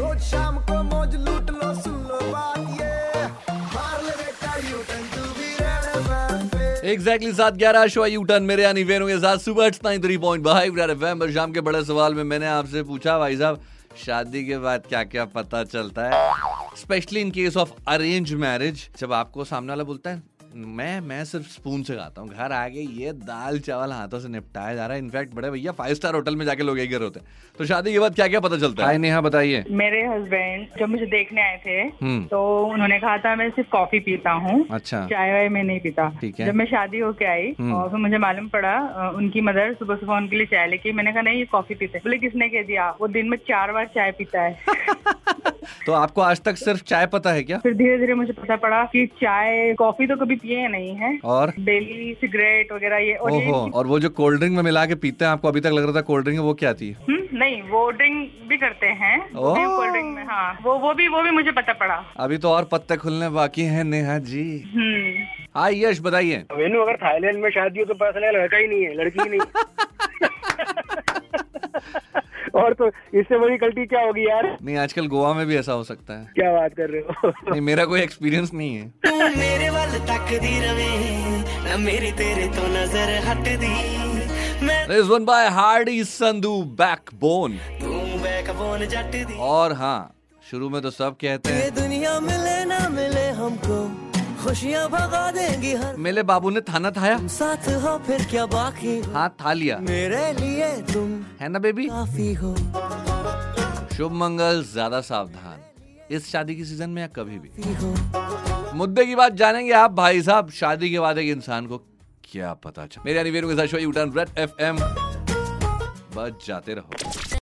रोज शाम को मौज लूट लो सुन लो बात ये। मार ले बेटा यू टर्न तू भी रेड एफएम एग्जैक्टली सात ग्यारह शो यू टर्न मेरे यानी वेनु के साथ सुबह nine three point five red FM पर शाम के बड़े सवाल में मैंने आपसे पूछा, भाई साहब, शादी के बाद क्या क्या पता चलता है? Specially in case of arrange marriage जब आपको सामने वाला बोलता है मैं मैं सिर्फ़ स्पून से खाता हूँ। घर आके ये दाल चावल हाथों से निपटाया जा रहा है। इनफैक्ट बड़े भैया फाइव स्टार होटल में जाके लोग यही कर होते हैं। तो शादी के बाद क्या क्या पता चलता है? नेहा बताइए। मेरे हस्बैंड जब मुझे देखने आए थे हम्म। तो उन्होंने कहा था मैं सिर्फ़ कॉफ़ी पीता हूँ। अच्छा। चाय वाय में नहीं पीता। ठीक है। जब मैं शादी होके आई हम्म। और फिर मुझे मालूम पड़ा उनकी मदर सुबह सुबह उनके लिए चाय लेके मैंने कहा नहीं ये कॉफ़ी पीते बोले किसने कह दिया? वो दिन में चार बार चाय पीता है। तो आपको आज तक सिर्फ़ चाय पता है क्या? फिर धीरे धीरे मुझे पता पड़ा कि चाय कॉफ़ी तो कभी पिए नहीं है। और? डेली सिगरेट वगैरह ये और ओहो और वो जो कोल्ड ड्रिंक में मिला के पीते हैं आपको अभी तक लग रहा था कोल्ड ड्रिंक वो क्या थी? हम्म, नहीं वो ड्रिंक भी करते हैं। कोल्ड ड्रिंक में हाँ वो वो भी वो भी मुझे पता पड़ा। अभी तो और पत्ते खुलने बाकी हैं नेहा जी। हम्म। हाँ यश बताइए। वेनु अगर थाईलैंड में शादी हो तो पता चलेगा लड़का ही नहीं है लड़की ही नहीं और तो इससे बड़ी गलती क्या होगी यार? नहीं आजकल गोवा में भी ऐसा हो सकता है। क्या बात कर रहे हो? नहीं मेरा कोई एक्सपीरियंस नहीं है। मेरे वाल तक दी रवे मेरी तेरे तो नज़र हट दी This one by Hardy Sandhu Backbone. और हाँ शुरू में तो सब कहते हैं। दुनिया मिले ना मिले हमको खुशियाँ भगा देंगी हर मेले बाबू ने थाना थाया। तुम साथ हो फिर क्या बाकी हो? हाथ था लिया। मेरे लिए तुम है ना बेबी काफ़ी हो। शुभ मंगल ज़्यादा सावधान। इस शादी की सीज़न में या कभी भी। मुद्दे की बात जानेंगे आप भाई साहब। शादी के बाद एक इंसान को क्या पता चल। मेरे यानी वीरों के साथ show U turn red F M बच जाते रहो।